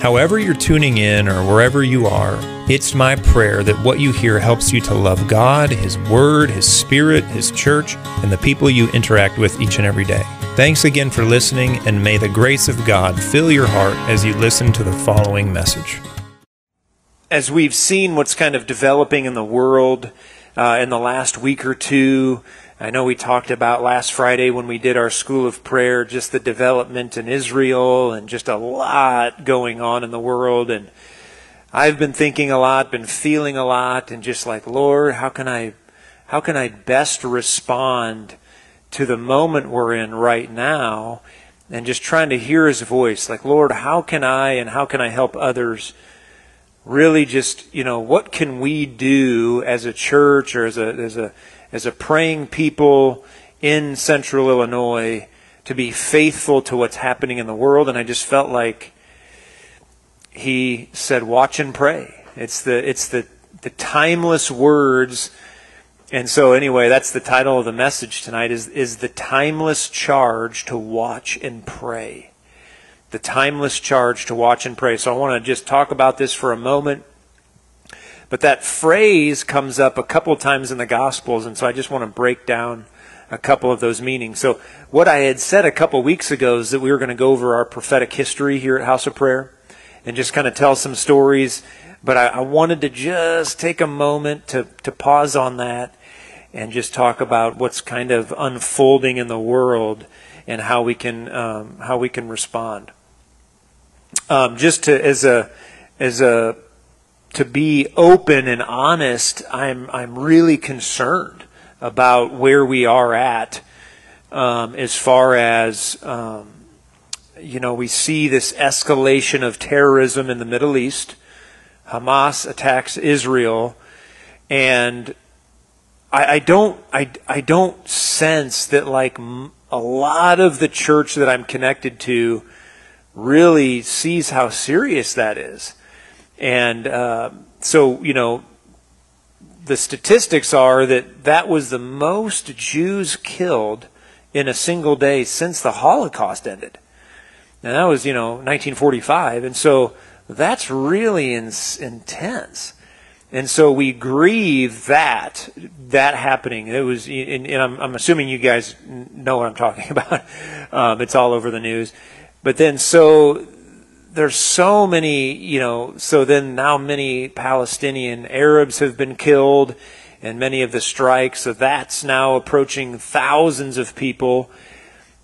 However, you're tuning in or wherever you are, it's my prayer that what you hear helps you to love God, His Word, His Spirit, His church, and the people you interact with each and every day. Thanks again for listening, and may the grace of God fill your heart as you listen to the following message. As we've seen what's kind of developing in the world uh, in the last week or two, I know we talked about last Friday when we did our school of prayer, just the development in Israel and just a lot going on in the world. And I've been thinking a lot, been feeling a lot, and just like, Lord, how can I, how can I best respond to the moment we're in right now? And just trying to hear His voice, like, Lord, how can I and how can I help others? Really, just you know, what can we do as a church or as a as a as a praying people in central Illinois to be faithful to what's happening in the world. And I just felt like he said, watch and pray. It's the, it's the, the timeless words. And so anyway, that's the title of the message tonight is, is the timeless charge to watch and pray. The timeless charge to watch and pray. So I want to just talk about this for a moment but that phrase comes up a couple times in the Gospels, and so I just want to break down a couple of those meanings. So, what I had said a couple weeks ago is that we were going to go over our prophetic history here at House of Prayer and just kind of tell some stories. But I, I wanted to just take a moment to, to pause on that and just talk about what's kind of unfolding in the world and how we can um, how we can respond. Um, just to as a as a to be open and honest, I'm I'm really concerned about where we are at um, as far as um, you know. We see this escalation of terrorism in the Middle East. Hamas attacks Israel, and I, I don't I, I don't sense that like a lot of the church that I'm connected to really sees how serious that is. And uh, so, you know, the statistics are that that was the most Jews killed in a single day since the Holocaust ended. And that was, you know, 1945. And so that's really in, intense. And so we grieve that, that happening. It was, and, and I'm, I'm, assuming you guys know what I'm talking about. Um, it's all over the news. But then, so there's so many, you know, so then now many Palestinian Arabs have been killed and many of the strikes. So that's now approaching thousands of people.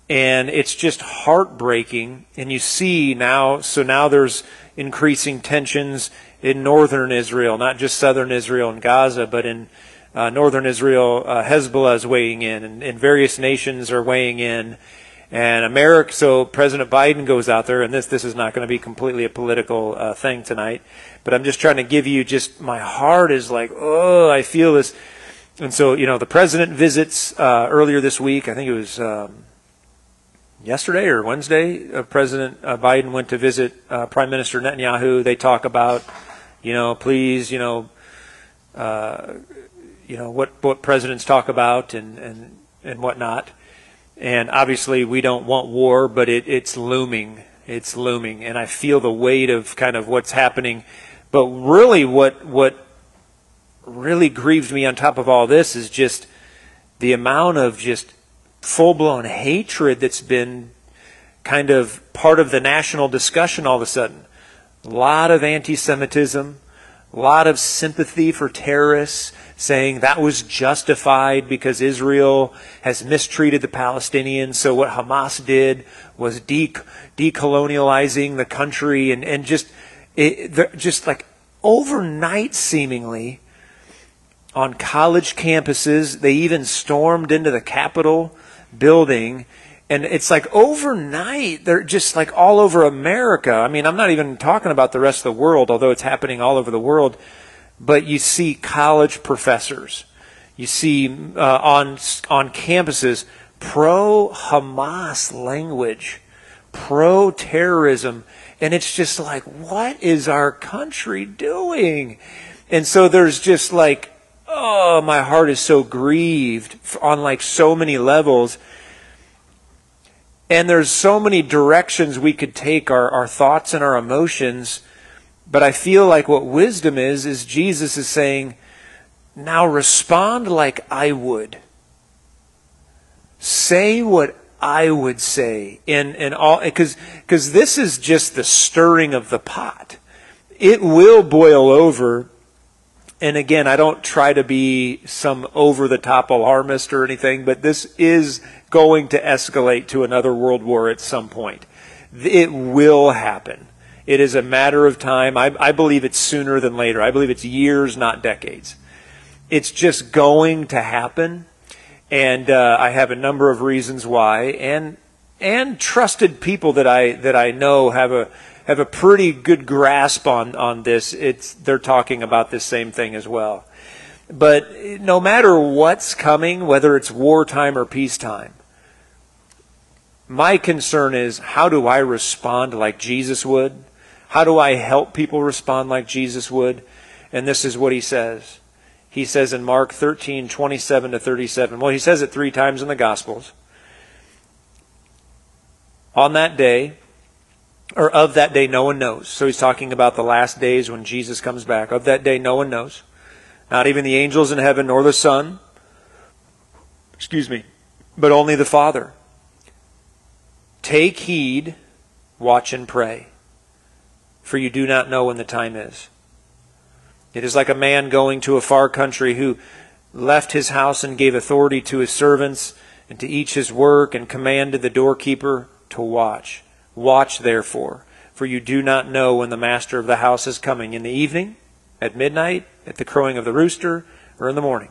And it's just heartbreaking. And you see now, so now there's increasing tensions in northern Israel, not just southern Israel and Gaza, but in uh, northern Israel, uh, Hezbollah is weighing in, and, and various nations are weighing in. And America, so President Biden goes out there, and this this is not going to be completely a political uh, thing tonight, but I'm just trying to give you just my heart is like, oh, I feel this. And so, you know, the president visits uh, earlier this week. I think it was um, yesterday or Wednesday. Uh, president uh, Biden went to visit uh, Prime Minister Netanyahu. They talk about, you know, please, you know, uh, you know what what presidents talk about and and and whatnot. And obviously, we don't want war, but it, it's looming. It's looming, and I feel the weight of kind of what's happening. But really, what what really grieved me on top of all this is just the amount of just full blown hatred that's been kind of part of the national discussion all of a sudden. A lot of anti Semitism, a lot of sympathy for terrorists, saying that was justified because Israel has mistreated the Palestinians. So what Hamas did was de- decolonializing the country and, and just, it, just like overnight seemingly on college campuses. They even stormed into the Capitol building. And it's like overnight, they're just like all over America. I mean, I'm not even talking about the rest of the world, although it's happening all over the world but you see college professors, you see uh, on on campuses pro Hamas language, pro terrorism. And it's just like, what is our country doing? And so there's just like, oh, my heart is so grieved on like so many levels. And there's so many directions we could take our, our thoughts and our emotions. But I feel like what wisdom is, is Jesus is saying, now respond like I would. Say what I would say in, in all, because, because this is just the stirring of the pot. It will boil over. And again, I don't try to be some over the top alarmist or anything, but this is going to escalate to another world war at some point. It will happen. It is a matter of time. I, I believe it's sooner than later. I believe it's years, not decades. It's just going to happen. And uh, I have a number of reasons why. And, and trusted people that I, that I know have a, have a pretty good grasp on, on this. It's, they're talking about this same thing as well. But no matter what's coming, whether it's wartime or peacetime, my concern is how do I respond like Jesus would? How do I help people respond like Jesus would? And this is what he says. He says in Mark 13, 27 to 37. Well, he says it three times in the Gospels. On that day, or of that day, no one knows. So he's talking about the last days when Jesus comes back. Of that day, no one knows. Not even the angels in heaven, nor the Son. Excuse me. But only the Father. Take heed, watch and pray, for you do not know when the time is. It is like a man going to a far country who left his house and gave authority to his servants and to each his work and commanded the doorkeeper to watch. Watch therefore, for you do not know when the master of the house is coming in the evening, at midnight, at the crowing of the rooster, or in the morning,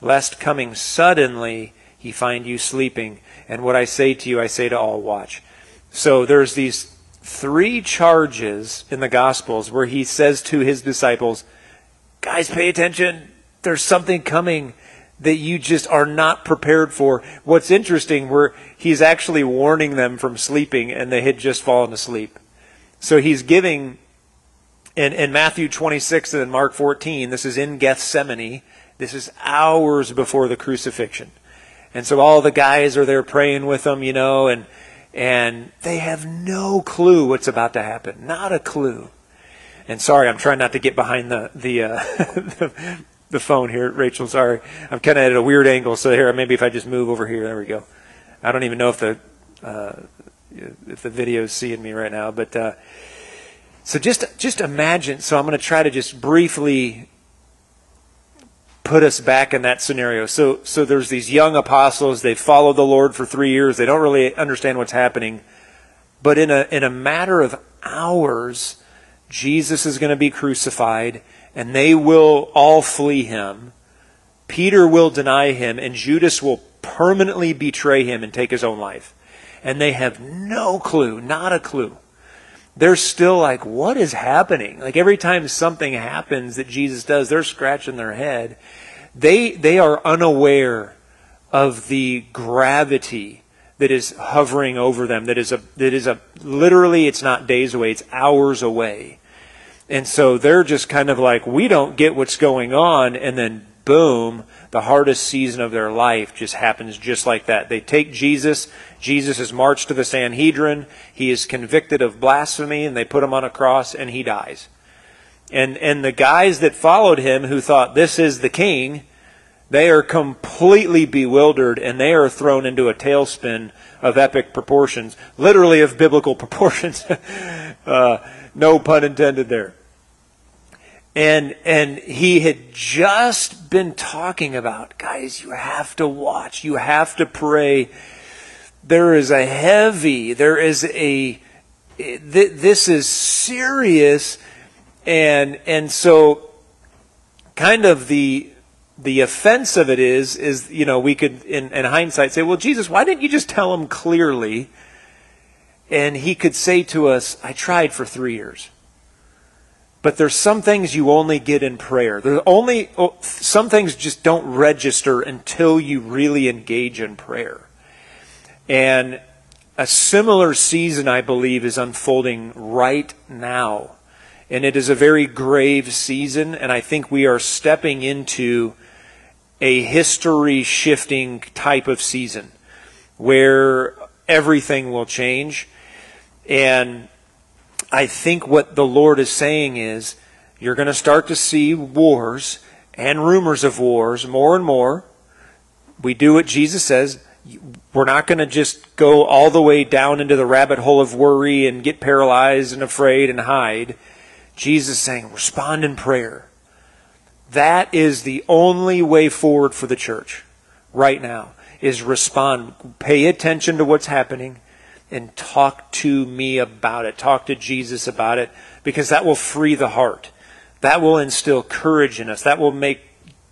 lest coming suddenly he find you sleeping. And what I say to you, I say to all, watch. So there's these three charges in the Gospels where he says to his disciples, guys, pay attention. There's something coming that you just are not prepared for. What's interesting, where he's actually warning them from sleeping and they had just fallen asleep. So he's giving, in, in Matthew 26 and in Mark 14, this is in Gethsemane. This is hours before the crucifixion. And so all the guys are there praying with them, you know, and and they have no clue what's about to happen. Not a clue. And sorry, I'm trying not to get behind the the uh, the, phone here, Rachel. Sorry, I'm kind of at a weird angle. So here, maybe if I just move over here, there we go. I don't even know if the uh, if the video is seeing me right now, but uh, so just just imagine. So I'm going to try to just briefly put us back in that scenario. So, so there's these young apostles. They follow the Lord for three years. They don't really understand what's happening. But in a, in a matter of hours, Jesus is going to be crucified and they will all flee him. Peter will deny him and Judas will permanently betray him and take his own life. And they have no clue, not a clue. They're still like, what is happening? Like every time something happens that Jesus does, they're scratching their head they, they are unaware of the gravity that is hovering over them, that is a, that is a, literally it's not days away, it's hours away. And so they're just kind of like, we don't get what's going on, and then boom, the hardest season of their life just happens just like that. They take Jesus, Jesus is marched to the Sanhedrin, he is convicted of blasphemy, and they put him on a cross, and he dies. And, and the guys that followed him who thought this is the king, they are completely bewildered and they are thrown into a tailspin of epic proportions, literally of biblical proportions. uh, no pun intended there. And, and he had just been talking about, guys, you have to watch, you have to pray. There is a heavy, there is a, this is serious. And and so kind of the the offense of it is is you know we could in, in hindsight say well jesus why didn't you just tell him clearly? And he could say to us i tried for three years but there's some things you only get in prayer there's only oh, some things just don't register until you really engage in prayer And a similar season, I believe, is unfolding right now. And it is a very grave season, and I think we are stepping into a history shifting type of season where everything will change. And I think what the Lord is saying is you're going to start to see wars and rumors of wars more and more. We do what Jesus says. We're not going to just go all the way down into the rabbit hole of worry and get paralyzed and afraid and hide. Jesus is saying, respond in prayer. That is the only way forward for the church right now is respond. Pay attention to what's happening and talk to me about it. Talk to Jesus about it because that will free the heart. That will instill courage in us. That will make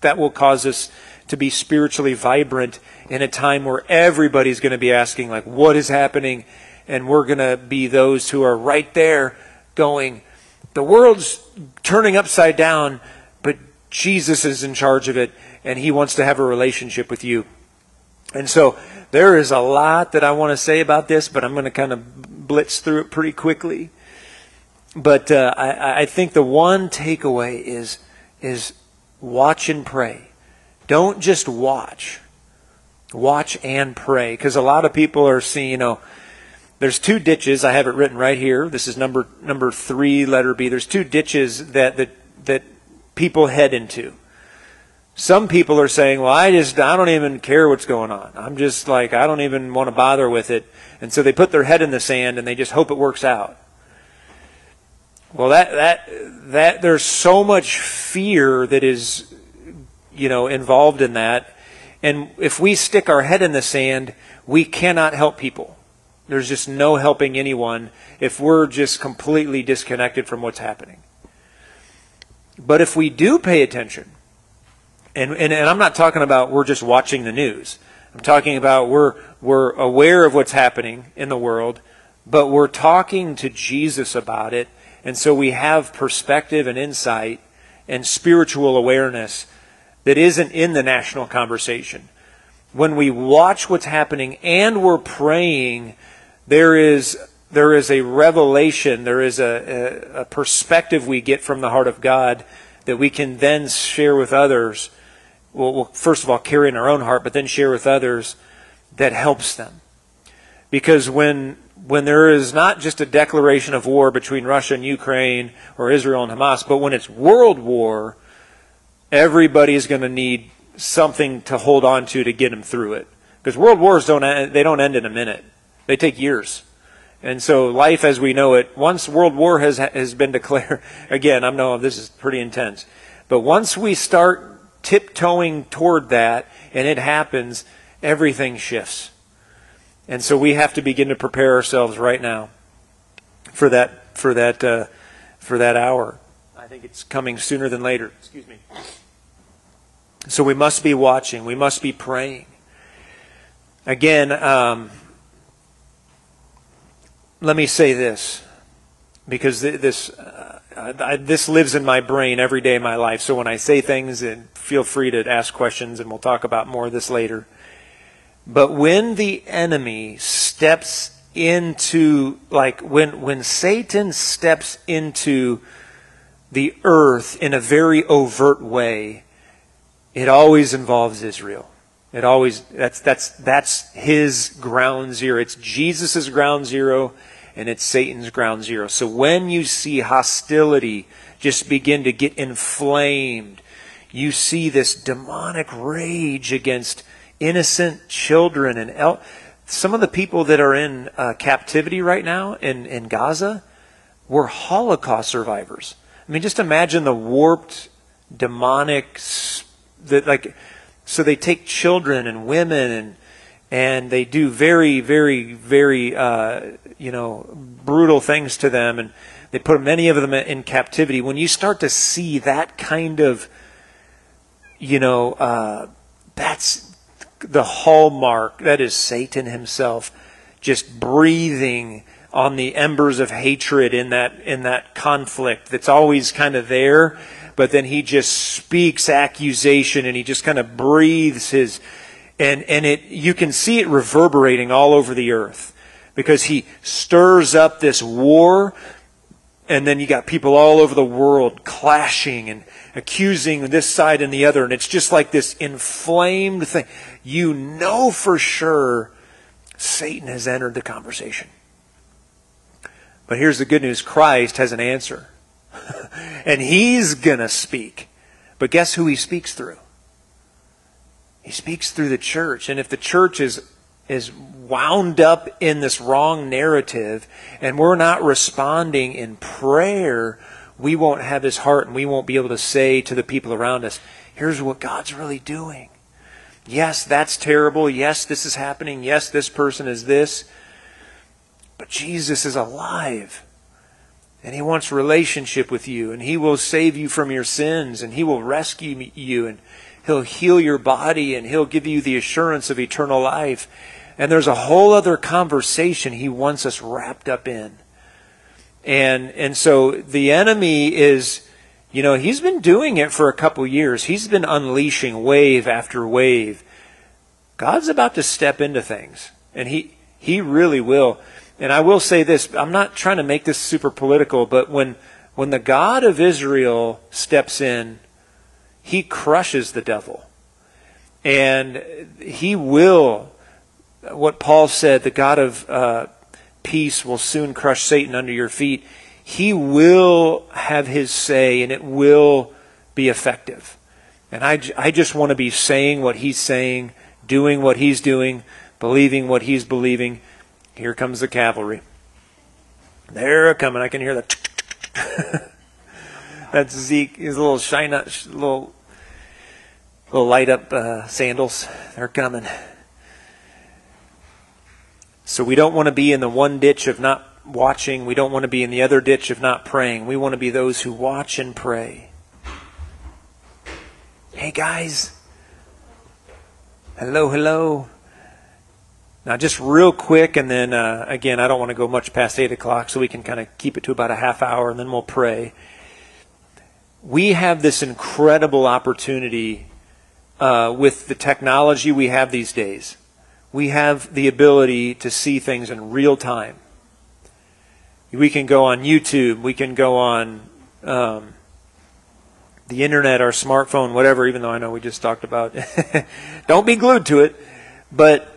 that will cause us to be spiritually vibrant in a time where everybody's going to be asking like what is happening and we're going to be those who are right there going the world's turning upside down but Jesus is in charge of it and he wants to have a relationship with you. And so there is a lot that I want to say about this, but I'm going to kind of blitz through it pretty quickly. But uh, I, I think the one takeaway is is watch and pray. Don't just watch. Watch and pray. Because a lot of people are seeing, you know, there's two ditches. I have it written right here. This is number number three, letter B. There's two ditches that that that people head into. Some people are saying, "Well, I just I don't even care what's going on. I'm just like I don't even want to bother with it." And so they put their head in the sand and they just hope it works out. Well, that that that there's so much fear that is you know involved in that. And if we stick our head in the sand, we cannot help people. There's just no helping anyone if we're just completely disconnected from what's happening. But if we do pay attention, and, and, and I'm not talking about we're just watching the news. I'm talking about we're, we're aware of what's happening in the world, but we're talking to Jesus about it. And so we have perspective and insight and spiritual awareness that isn't in the national conversation. When we watch what's happening and we're praying, there is there is a revelation, there is a, a, a, perspective we get from the heart of God that we can then share with others. Well, well, first of all, carry in our own heart, but then share with others that helps them. Because when when there is not just a declaration of war between Russia and Ukraine or Israel and Hamas, but when it's world war, everybody is going to need something to hold on to to get them through it. Because world wars don't end, they don't end in a minute; they take years. And so life as we know it, once world war has, has been declared, again, I'm know this is pretty intense, but once we start tiptoeing toward that and it happens, everything shifts. And so we have to begin to prepare ourselves right now for that, for that, uh, for that hour. I think it's coming sooner than later. Excuse me. So we must be watching. We must be praying. Again, um, let me say this because this uh, I, this lives in my brain every day of my life. So when I say things, and feel free to ask questions, and we'll talk about more of this later. But when the enemy steps into like when when Satan steps into the earth in a very overt way, it always involves Israel. It always that's that's that's his ground zero. It's Jesus' ground zero and it's Satan's ground zero. So when you see hostility just begin to get inflamed, you see this demonic rage against innocent children and el- some of the people that are in uh, captivity right now in, in Gaza were Holocaust survivors. I mean, just imagine the warped, demonic, that like so they take children and women and and they do very, very, very, uh, you know, brutal things to them, and they put many of them in captivity. When you start to see that kind of, you know, uh, that's the hallmark. That is Satan himself, just breathing on the embers of hatred in that in that conflict that's always kind of there but then he just speaks accusation and he just kind of breathes his And, and it, you can see it reverberating all over the earth because he stirs up this war and then you got people all over the world clashing and accusing this side and the other and it's just like this inflamed thing. You know for sure satan has entered the conversation. But here's the good news. Christ has an answer. And he's going to speak. But guess who he speaks through? He speaks through the church. And if the church is is wound up in this wrong narrative and we're not responding in prayer, we won't have his heart and we won't be able to say to the people around us, here's what God's really doing. Yes, that's terrible. Yes, this is happening. Yes, this person is this. But Jesus is alive. And he wants relationship with you and he will save you from your sins and he will rescue you and he'll heal your body and he'll give you the assurance of eternal life and there's a whole other conversation he wants us wrapped up in. And, and so the enemy is, you know, he's been doing it for a couple years. He's been unleashing wave after wave. God's about to step into things. And he, he really will. And I will say this, I'm not trying to make this super political, but when, when the God of Israel steps in, he crushes the devil. And he will what Paul said, the God of uh, peace will soon crush Satan under your feet. He will have his say and it will be effective. And I, I just want to be saying what he's saying, doing what he's doing, believing what he's believing. Here comes the cavalry. They're coming. I can hear that. That's Zeke. His little shine up, little, little light up uh, sandals. They're coming. So we don't want to be in the one ditch of not watching. We don't want to be in the other ditch of not praying. We want to be those who watch and pray. Hey, guys. Hello, hello. Now, just real quick, and then uh, again, I don't want to go much past 8 o'clock, so we can kind of keep it to about a half hour, and then we'll pray. We have this incredible opportunity uh, with the technology we have these days we have the ability to see things in real time. We can go on YouTube, we can go on um, the internet, our smartphone, whatever, even though I know we just talked about. Don't be glued to it. But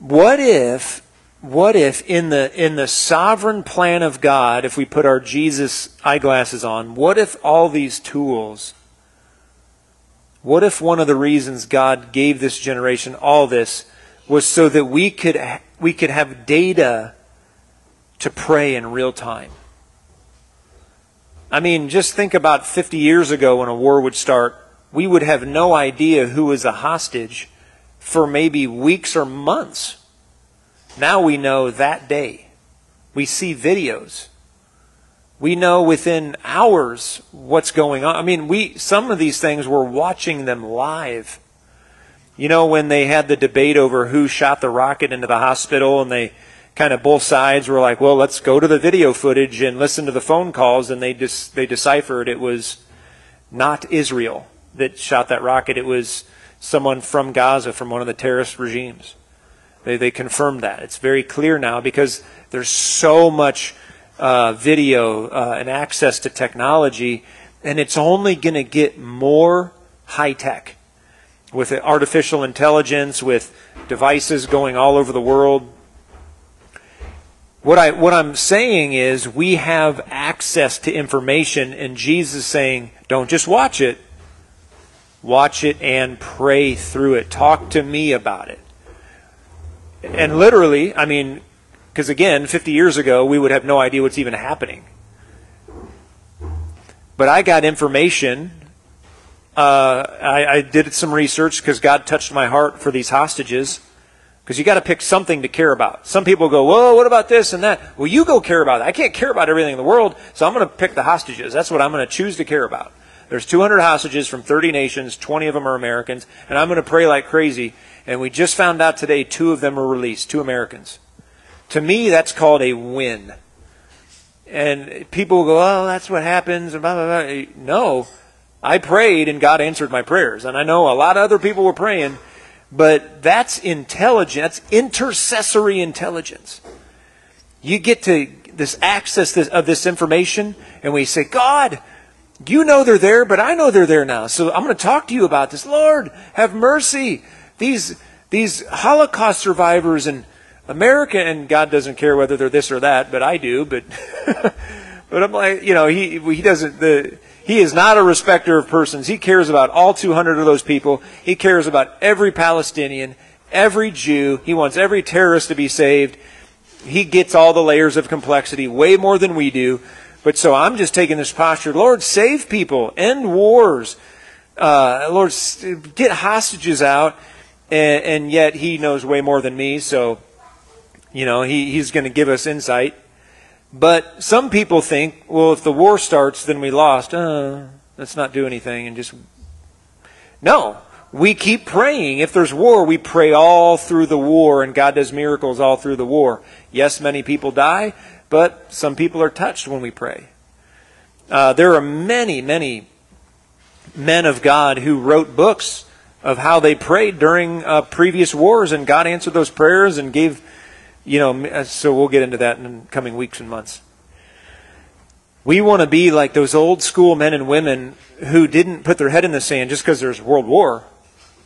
what if what if in the in the sovereign plan of God, if we put our Jesus eyeglasses on, what if all these tools what if one of the reasons God gave this generation all this was so that we could, we could have data to pray in real time. I mean, just think about 50 years ago when a war would start, we would have no idea who was a hostage for maybe weeks or months. Now we know that day. We see videos. We know within hours what's going on. I mean, we some of these things we're watching them live you know, when they had the debate over who shot the rocket into the hospital and they kind of both sides were like, well, let's go to the video footage and listen to the phone calls and they just, they deciphered it was not Israel that shot that rocket. It was someone from Gaza, from one of the terrorist regimes. They, they confirmed that. It's very clear now because there's so much uh, video uh, and access to technology, and it's only going to get more high tech with artificial intelligence, with devices going all over the world. What I what I'm saying is we have access to information and Jesus saying, don't just watch it. Watch it and pray through it. Talk to me about it. And literally, I mean, because again, 50 years ago, we would have no idea what's even happening. But I got information uh, I, I, did some research because God touched my heart for these hostages. Because you got to pick something to care about. Some people go, "Whoa, what about this and that?" Well, you go care about that. I can't care about everything in the world, so I'm going to pick the hostages. That's what I'm going to choose to care about. There's 200 hostages from 30 nations. 20 of them are Americans, and I'm going to pray like crazy. And we just found out today two of them were released, two Americans. To me, that's called a win. And people go, "Oh, that's what happens." And blah, blah, blah. No, I prayed and God answered my prayers. And I know a lot of other people were praying, But that's intelligence, intercessory intelligence. You get to this access of this information, and we say, God, you know they're there, but I know they're there now. So I'm going to talk to you about this. Lord, have mercy. These, these Holocaust survivors in America, and God doesn't care whether they're this or that, but I do. But, but I'm like, you know, he, he doesn't, the, he is not a respecter of persons. He cares about all 200 of those people. He cares about every Palestinian, every Jew. He wants every terrorist to be saved. He gets all the layers of complexity way more than we do. But so I'm just taking this posture, Lord, save people, end wars. Uh, Lord, get hostages out. And, and, yet he knows way more than me. So, you know, he, he's going to give us insight. But some people think, well, if the war starts, then we lost. Uh, let's not do anything and just. No. We keep praying. If there's war, we pray all through the war, and God does miracles all through the war. Yes, many people die, but some people are touched when we pray. Uh, there are many, many men of God who wrote books of how they prayed during uh, previous wars, and God answered those prayers and gave you know, uh, so we'll get into that in coming weeks and months. We want to be like those old school men and women who didn't put their head in the sand just because there's world war.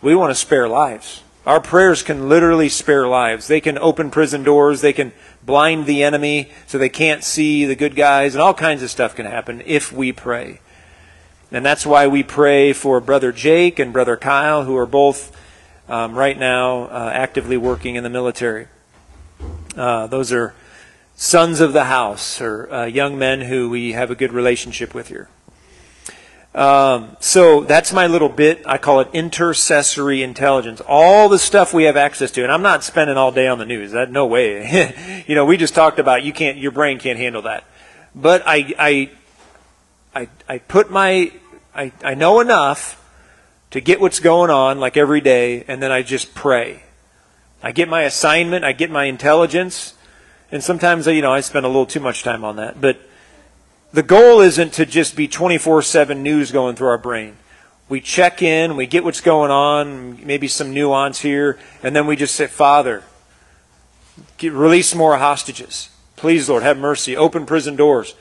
We want to spare lives. Our prayers can literally spare lives. They can open prison doors. They can blind the enemy so they can't see the good guys, and all kinds of stuff can happen if we pray. And that's why we pray for Brother Jake and Brother Kyle, who are both um, right now uh, actively working in the military. Uh, those are sons of the house or uh, young men who we have a good relationship with here. Um, so that's my little bit. I call it intercessory intelligence. All the stuff we have access to, and I'm not spending all day on the news. That no way. you know, we just talked about you can't, your brain can't handle that. But I, I, I, I put my, I, I know enough to get what's going on like every day, and then I just pray. I get my assignment, I get my intelligence, and sometimes, you know, I spend a little too much time on that. But the goal isn't to just be 24 7 news going through our brain. We check in, we get what's going on, maybe some nuance here, and then we just say, Father, get, release more hostages. Please, Lord, have mercy. Open prison doors.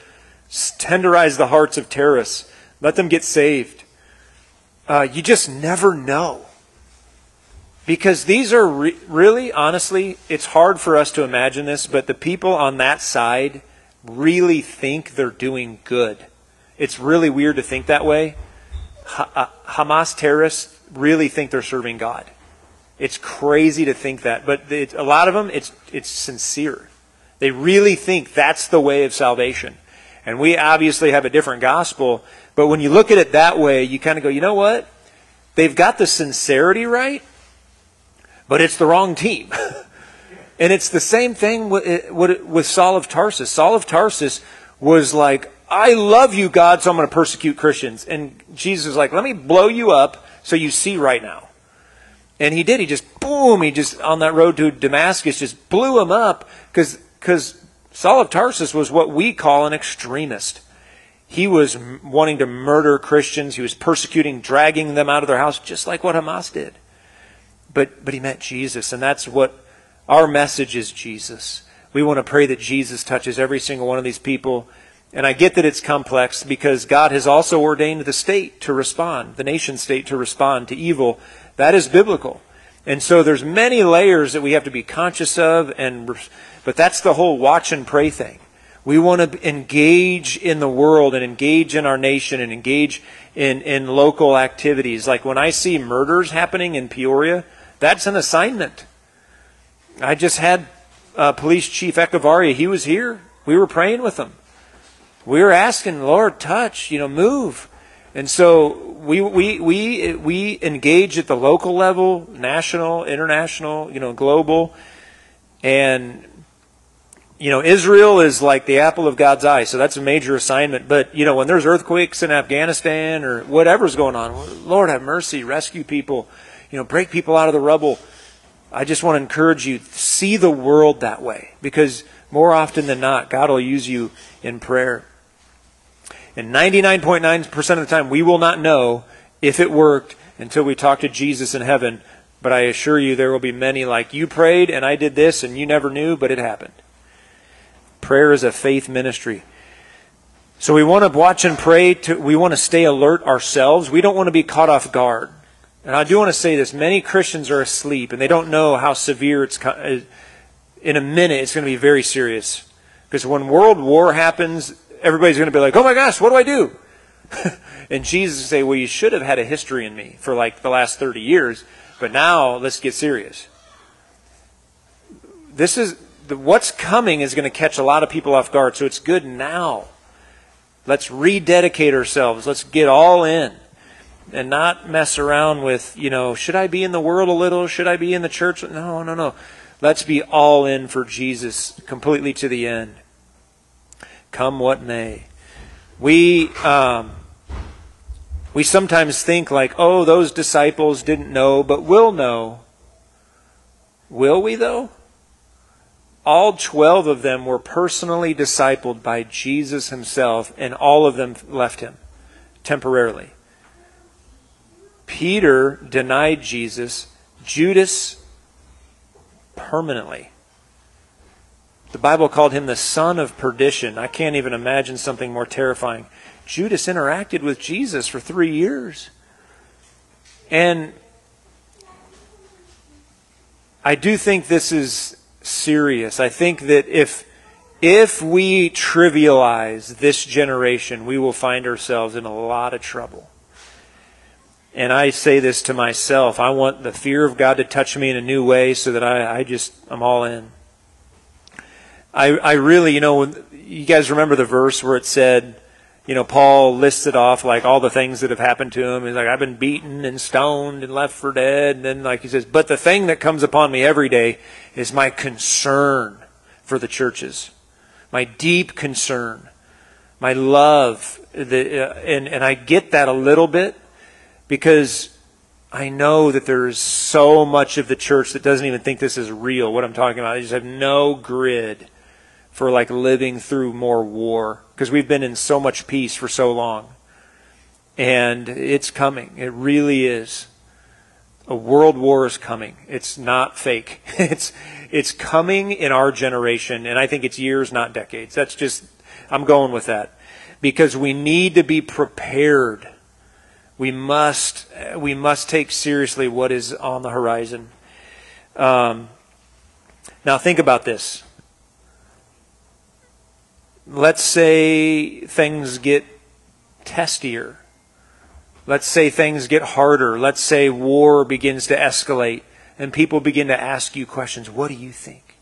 Tenderize the hearts of terrorists. Let them get saved. Uh, you just never know. Because these are re- really, honestly, it's hard for us to imagine this, but the people on that side really think they're doing good. It's really weird to think that way. Ha- uh, Hamas terrorists really think they're serving God. It's crazy to think that, but it, a lot of them, it's it's sincere. They really think that's the way of salvation. And we obviously have a different gospel, but when you look at it that way, you kind of go, you know what? They've got the sincerity right, but it's the wrong team. and it's the same thing with, eh, with Saul of Tarsus. Saul of Tarsus was like, I love you, God, so I'm going to persecute Christians. And Jesus was like, let me blow you up so you see right now. And he did. He just, boom, he just, on that road to Damascus, just blew him up because because Saul of Tarsus was what we call an extremist. He was wanting to murder Christians. He was persecuting, dragging them out of their house, just like what Hamas did but, but he met Jesus, and that's what our message is Jesus. We want to pray that Jesus touches every single one of these people. And I get that it's complex because God has also ordained the state to respond, the nation state to respond to evil. That is biblical. And so there's many layers that we have to be conscious of and but that's the whole watch and pray thing. We want to engage in the world and engage in our nation and engage in, in local activities. Like when I see murders happening in Peoria, that's an assignment. I just had uh, Police Chief Echevarria. He was here. We were praying with him. We were asking, Lord, touch, you know, move. And so we, we, we, we engage at the local level, national, international, you know, global. And, you know, Israel is like the apple of God's eye. So that's a major assignment. But, you know, when there's earthquakes in Afghanistan or whatever's going on, Lord have mercy, rescue people you know, break people out of the rubble. I just want to encourage you, see the world that way. Because more often than not, God will use you in prayer. And 99.9% of the time, we will not know if it worked until we talk to Jesus in heaven But I assure you, there will be many like you prayed and I did this and you never knew, but it happened. Prayer is a faith ministry. So we want to watch and pray. To, we want to stay alert ourselves. We don't want to be caught off guard. And I do want to say this: many Christians are asleep, and they don't know how severe it's. In a minute, it's going to be very serious. Because when world war happens, everybody's going to be like, "Oh my gosh, what do I do?" and Jesus will say, "Well, you should have had a history in me for like the last thirty years, but now let's get serious." This is what's coming is going to catch a lot of people off guard. So it's good now Let's rededicate ourselves. Let's get all in and not mess around with, you know, should I be in the world a little? Should I be in the church? No, no, no. Let's be all in for Jesus completely to the end. Come what may. We, um, we sometimes think like, oh, those disciples didn't know, but we'll know. Will we, though? all 12 of them were personally discipled by Jesus himself, and all of them left him temporarily. Peter denied Jesus, Judas permanently. The Bible called him the son of perdition. I can't even imagine something more terrifying. Judas interacted with Jesus for three years. And I do think this is serious. I think that if if we trivialize this generation, we will find ourselves in a lot of trouble. And I say this to myself. I want the fear of God to touch me in a new way so that I, I just, I'm all in. I, I really, you know, you guys remember the verse where it said, you know, Paul listed off like all the things that have happened to him. He's like, I've been beaten and stoned and left for dead. And then, like he says, but the thing that comes upon me every day is my concern for the churches, my deep concern, my love. The, uh, and, and I get that a little bit because I know that there's so much of the church that doesn't even think this is real, what I'm talking about. They just have no grid for like living through more war because we've been in so much peace for so long. And it's coming. It really is. A world war is coming. It's not fake. It's it's coming in our generation and I think it's years not decades. That's just I'm going with that. Because we need to be prepared. We must we must take seriously what is on the horizon. Um, now think about this let's say things get testier. Let's say things get harder. Let's say war begins to escalate and people begin to ask you questions. What do you think?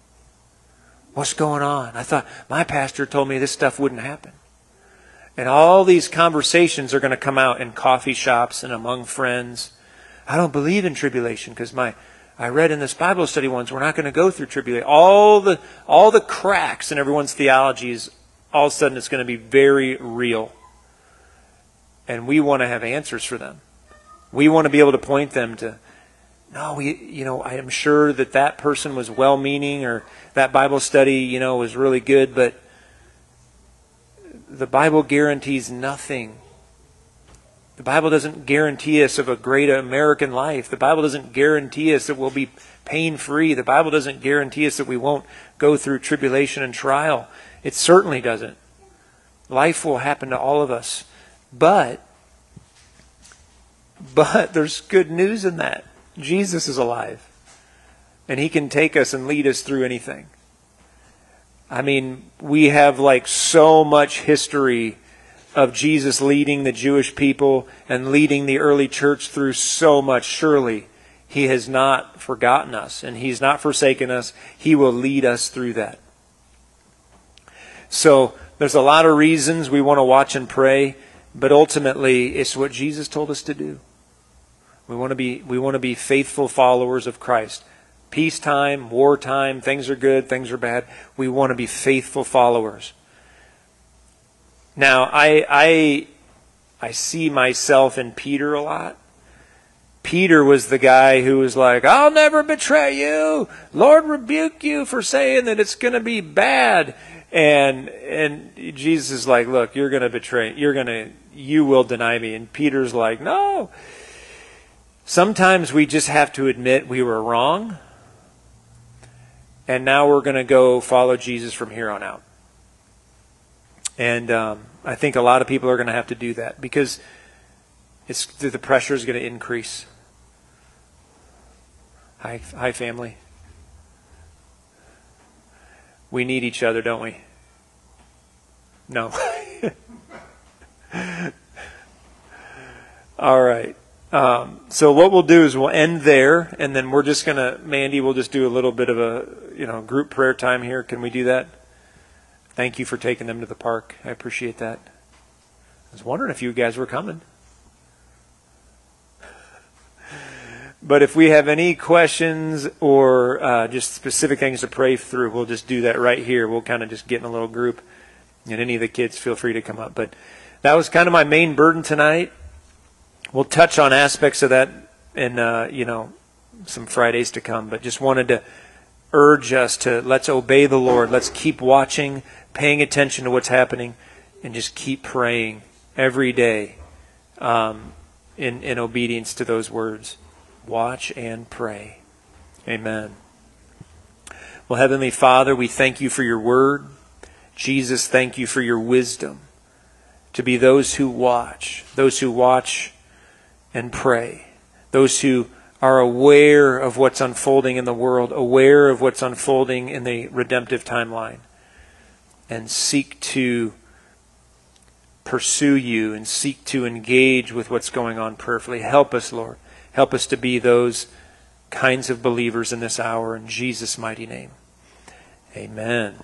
What's going on? I thought my pastor told me this stuff wouldn't happen. And all these conversations are going to come out in coffee shops and among friends. I don't believe in tribulation because my I read in this Bible study once we're not going to go through tribulation. All the all the cracks in everyone's theologies all of a sudden it's going to be very real. And we want to have answers for them. We want to be able to point them to, no, we, you know, I am sure that that person was well meaning or that Bible study, you know, was really good, but the Bible guarantees nothing. The Bible doesn't guarantee us of a great American life. The Bible doesn't guarantee us that we'll be pain free. The Bible doesn't guarantee us that we won't go through tribulation and trial. It certainly doesn't. Life will happen to all of us. But but there's good news in that. Jesus is alive. And he can take us and lead us through anything. I mean, we have like so much history of Jesus leading the Jewish people and leading the early church through so much. Surely he has not forgotten us and he's not forsaken us. He will lead us through that. So there's a lot of reasons we want to watch and pray, but ultimately it's what Jesus told us to do. We want to be we want to be faithful followers of Christ. Peacetime, wartime, things are good, things are bad. We want to be faithful followers. Now, I I I see myself in Peter a lot. Peter was the guy who was like, I'll never betray you. Lord rebuke you for saying that it's going to be bad. And and Jesus is like, look, you're going to betray, you're going to, you will deny me. And Peter's like, no. sometimes we just have to admit we were wrong, and now we're going to go follow Jesus from here on out. And um, I think a lot of people are going to have to do that because it's, the pressure is going to increase. Hi, hi, family. We need each other, don't we? No. All right. Um, so what we'll do is we'll end there, and then we're just gonna, Mandy, we'll just do a little bit of a, you know, group prayer time here. Can we do that? Thank you for taking them to the park. I appreciate that. I was wondering if you guys were coming. But if we have any questions or uh, just specific things to pray through, we'll just do that right here. We'll kind of just get in a little group, and any of the kids feel free to come up. But that was kind of my main burden tonight. We'll touch on aspects of that in uh, you know some Fridays to come. But just wanted to urge us to let's obey the Lord. Let's keep watching, paying attention to what's happening, and just keep praying every day um, in in obedience to those words watch and pray. Amen. Well, Heavenly Father, we thank you for your word. Jesus, thank you for your wisdom to be those who watch, those who watch and pray, those who are aware of what's unfolding in the world, aware of what's unfolding in the redemptive timeline, and seek to pursue you and seek to engage with what's going on prayerfully. Help us, Lord. Help us to be those kinds of believers in this hour in Jesus' mighty name. Amen.